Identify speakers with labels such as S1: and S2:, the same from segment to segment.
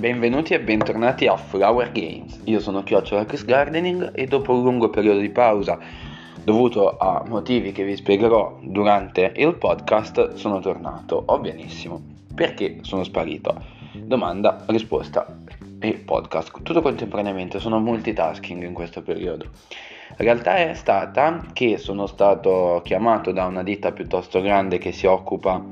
S1: benvenuti e bentornati a Flower Games. Io sono Chiocciola Chris Gardening e dopo un lungo periodo di pausa dovuto a motivi che vi spiegherò durante il podcast sono tornato. Oh benissimo. Perché sono sparito? Domanda, risposta e podcast. Tutto contemporaneamente, sono multitasking in questo periodo. La realtà è stata che sono stato chiamato da una ditta piuttosto grande che si occupa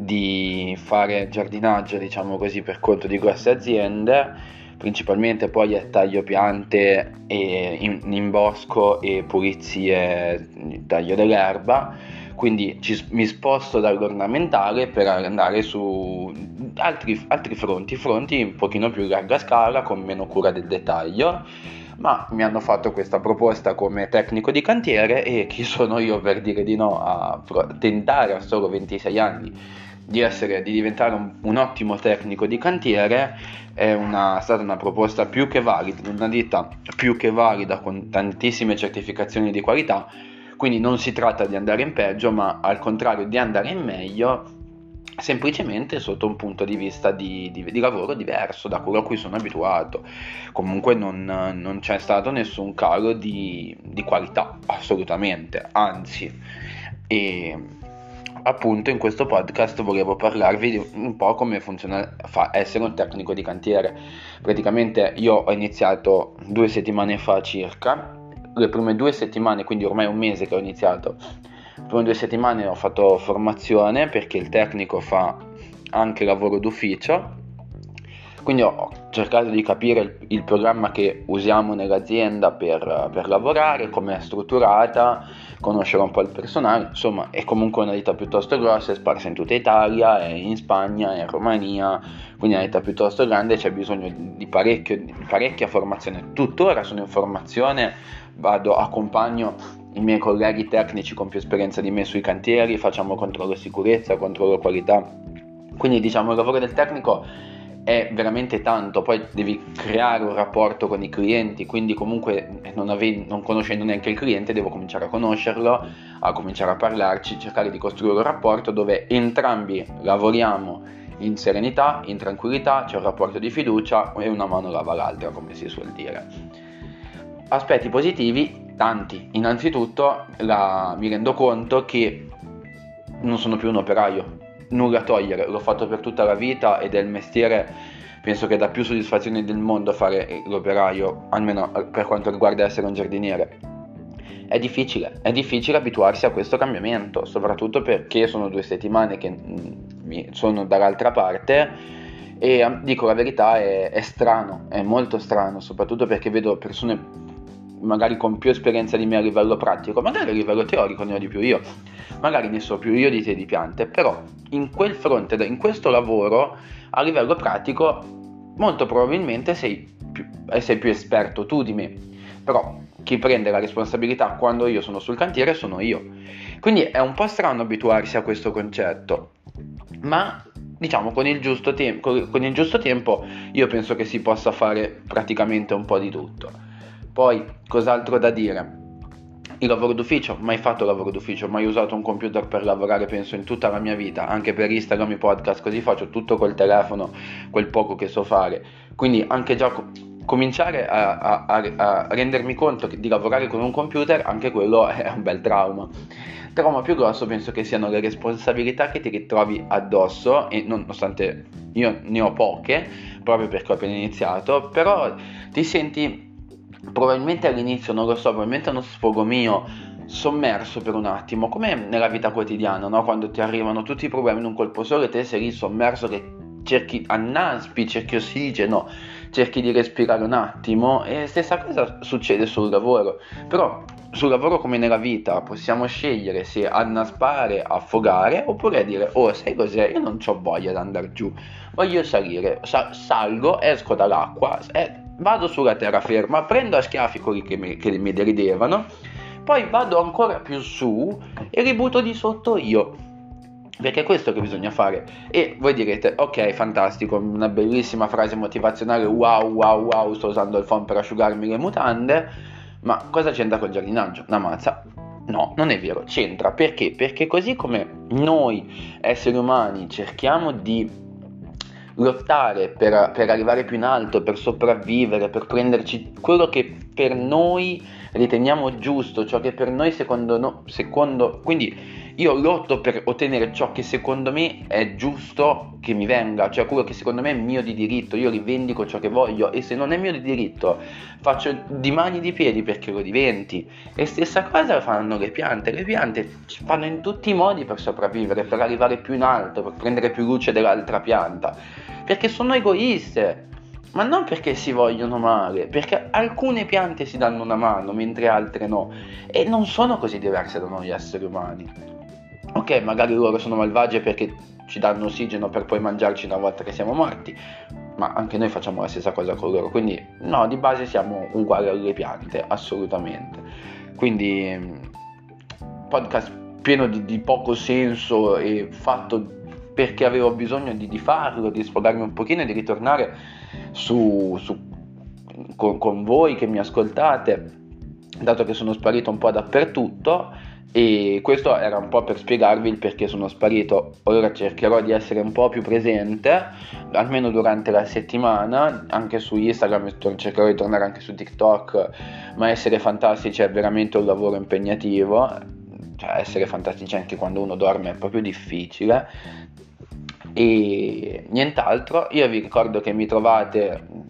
S1: di fare giardinaggio, diciamo così, per conto di grosse aziende, principalmente poi a taglio piante in, in bosco e pulizie, taglio dell'erba, quindi ci, mi sposto dall'ornamentale per andare su altri, altri fronti, fronti un pochino più larga scala, con meno cura del dettaglio. Ma mi hanno fatto questa proposta come tecnico di cantiere e chi sono io per dire di no a tentare a solo 26 anni di, essere, di diventare un, un, ottimo tecnico di cantiere è una, stata una proposta più che valida, una ditta più che valida con tantissime certificazioni di qualità, quindi non si tratta di andare in peggio, ma al contrario di andare in meglio semplicemente sotto un punto di vista di, di, di, lavoro diverso da quello a cui sono abituato. Comunque non, non c'è stato nessun calo di, di qualità, assolutamente, anzi. E, appunto in questo podcast volevo parlarvi di un po' come funziona essere un tecnico di cantiere. Praticamente io ho iniziato due settimane fa circa, le prime due settimane, quindi ormai un mese che ho iniziato, le prime due settimane ho fatto formazione perché il tecnico fa anche lavoro d'ufficio, quindi ho cercato di capire il, il programma che usiamo nell'azienda per, per lavorare, come è strutturata, conoscere un po' il personale, insomma è comunque una ditta piuttosto grossa, è sparsa in tutta Italia, è in Spagna, è in Romania, quindi è una ditta piuttosto grande, c'è bisogno di, di parecchia formazione. Tuttora sono in formazione, vado, accompagno i miei colleghi tecnici con più esperienza di me sui cantieri, facciamo controllo sicurezza, controllo qualità. Quindi diciamo il lavoro del tecnico è veramente tanto, poi devi creare un rapporto con i clienti, quindi comunque non, ave- non, conoscendo neanche il cliente devo cominciare a conoscerlo, a cominciare a parlarci, cercare di costruire un rapporto dove entrambi lavoriamo in serenità, in tranquillità, c'è un rapporto di fiducia e una mano lava l'altra, come si suol dire. Aspetti positivi, tanti. Innanzitutto la, mi rendo conto che non sono più un operaio, nulla togliere, l'ho fatto per tutta la vita ed è il mestiere penso che dà più soddisfazioni del mondo fare l'operaio, almeno per quanto riguarda essere un giardiniere. È difficile, è difficile abituarsi a questo cambiamento, soprattutto perché sono due settimane che mm, sono dall'altra parte e dico la verità è, è strano, è molto strano, soprattutto perché vedo persone magari con più esperienza di me a livello pratico, magari a livello teorico ne ho di più io, magari ne so più io di te di piante, però in quel fronte, in questo lavoro, a livello pratico, molto probabilmente sei più, eh, sei più esperto tu di me, però chi prende la responsabilità quando io sono sul cantiere sono io. Quindi è un po' strano abituarsi a questo concetto, ma diciamo con il te- con il giusto tempo io penso che si possa fare praticamente un po' di tutto. Poi, cos'altro da dire? Il lavoro d'ufficio, mai fatto lavoro d'ufficio, mai usato un computer per lavorare, penso in tutta la mia vita, anche per Instagram e podcast, così faccio tutto col telefono, quel poco che so fare. Quindi anche già co- cominciare a, a, a, rendermi conto di lavorare con un computer, anche quello è un bel trauma. Trauma più grosso penso che siano le responsabilità che ti ritrovi addosso, e nonostante io ne ho poche, proprio perché ho appena iniziato, però ti senti probabilmente all'inizio, non lo so, probabilmente è uno sfogo mio, sommerso per un attimo, come nella vita quotidiana, no? quando ti arrivano tutti i problemi in un colpo solo e te sei lì sommerso che cerchi annaspi, cerchi ossigeno, cerchi di respirare un attimo e stessa cosa succede sul lavoro, però sul lavoro come nella vita possiamo scegliere se annaspare, affogare oppure dire oh sai cos'è io non ho voglia di andare giù voglio salire Sa- salgo esco dall'acqua eh, vado sulla terraferma, prendo a schiaffi quelli che mi, che mi deridevano, poi vado ancora più su e ributto di sotto io. Perché è questo che bisogna fare. E voi direte, ok, fantastico, una bellissima frase motivazionale, wow, wow, wow, sto usando il phone per asciugarmi le mutande, ma cosa c'entra col giardinaggio? Una mazza. No, non è vero, c'entra. Perché? Perché così come noi esseri umani cerchiamo di lottare per, per, arrivare più in alto, per sopravvivere, per prenderci quello che per noi riteniamo giusto, ciò che per noi secondo noi, secondo, quindi io lotto per ottenere ciò che secondo me è giusto che mi venga, cioè quello che secondo me è mio di diritto, io rivendico ciò che voglio e se non è mio di diritto faccio di mani di piedi perché lo diventi. E stessa cosa fanno le piante, le piante fanno in tutti i modi per sopravvivere, per arrivare più in alto, per prendere più luce dell'altra pianta, perché sono egoiste. Ma non perché si vogliono male, perché alcune piante si danno una mano mentre altre no e non sono così diverse da noi esseri umani. Ok, magari loro sono malvagie perché ci danno ossigeno per poi mangiarci una volta che siamo morti, ma anche noi facciamo la stessa cosa con loro, quindi no, di base siamo uguali alle piante, assolutamente. Quindi podcast pieno di, di poco senso e fatto perché avevo bisogno di, di, farlo, di sfogarmi un pochino e di ritornare su, su, con, con voi che mi ascoltate, dato che sono sparito un po' dappertutto e questo era un po' per spiegarvi il perché sono sparito. Ora cercherò di essere un po' più presente, almeno durante la settimana, anche su Instagram, cercherò di tornare anche su TikTok, ma essere fantastici è veramente un lavoro impegnativo, cioè essere fantastici anche quando uno dorme è proprio difficile. E nient'altro, io vi ricordo che mi trovate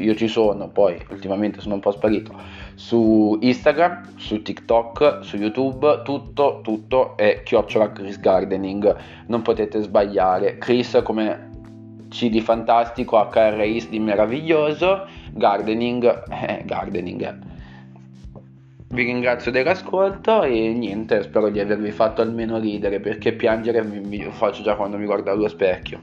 S1: io ci sono, poi ultimamente sono un po' sparito, su Instagram, su TikTok, su YouTube, tutto, tutto è chiocciola Chris Gardening, non potete sbagliare. Chris come C di fantastico, HRIS di meraviglioso, gardening, eh, gardening. Vi ringrazio dell'ascolto e niente, spero di avervi fatto almeno ridere perché piangere mi, mi faccio già quando mi guardo allo specchio.